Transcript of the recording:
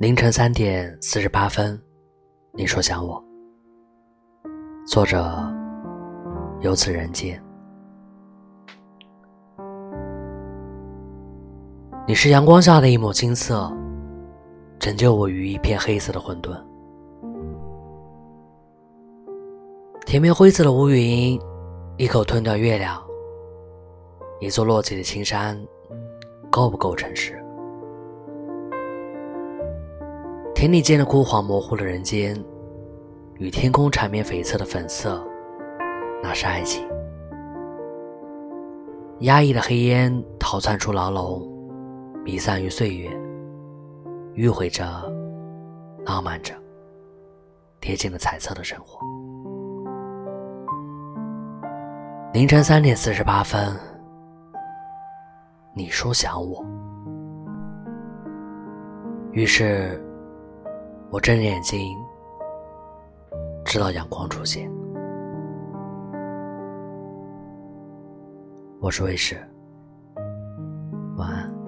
凌晨三点四十八分，你说想我。作者：有此人间。你是阳光下的一抹金色，拯救我于一片黑色的混沌。天边灰色的乌云，一口吞掉月亮。一座落寂的青山，够不够城市？田里间的枯黄模糊了人间，与天空缠绵悱恻的粉色，那是爱情。压抑的黑烟逃窜出牢笼，弥散于岁月，迂回着，浪漫着，贴近了彩色的生活。凌晨三点四十八分，你说想我，于是。我睁着眼睛，直到阳光出现。我是卫士，晚安。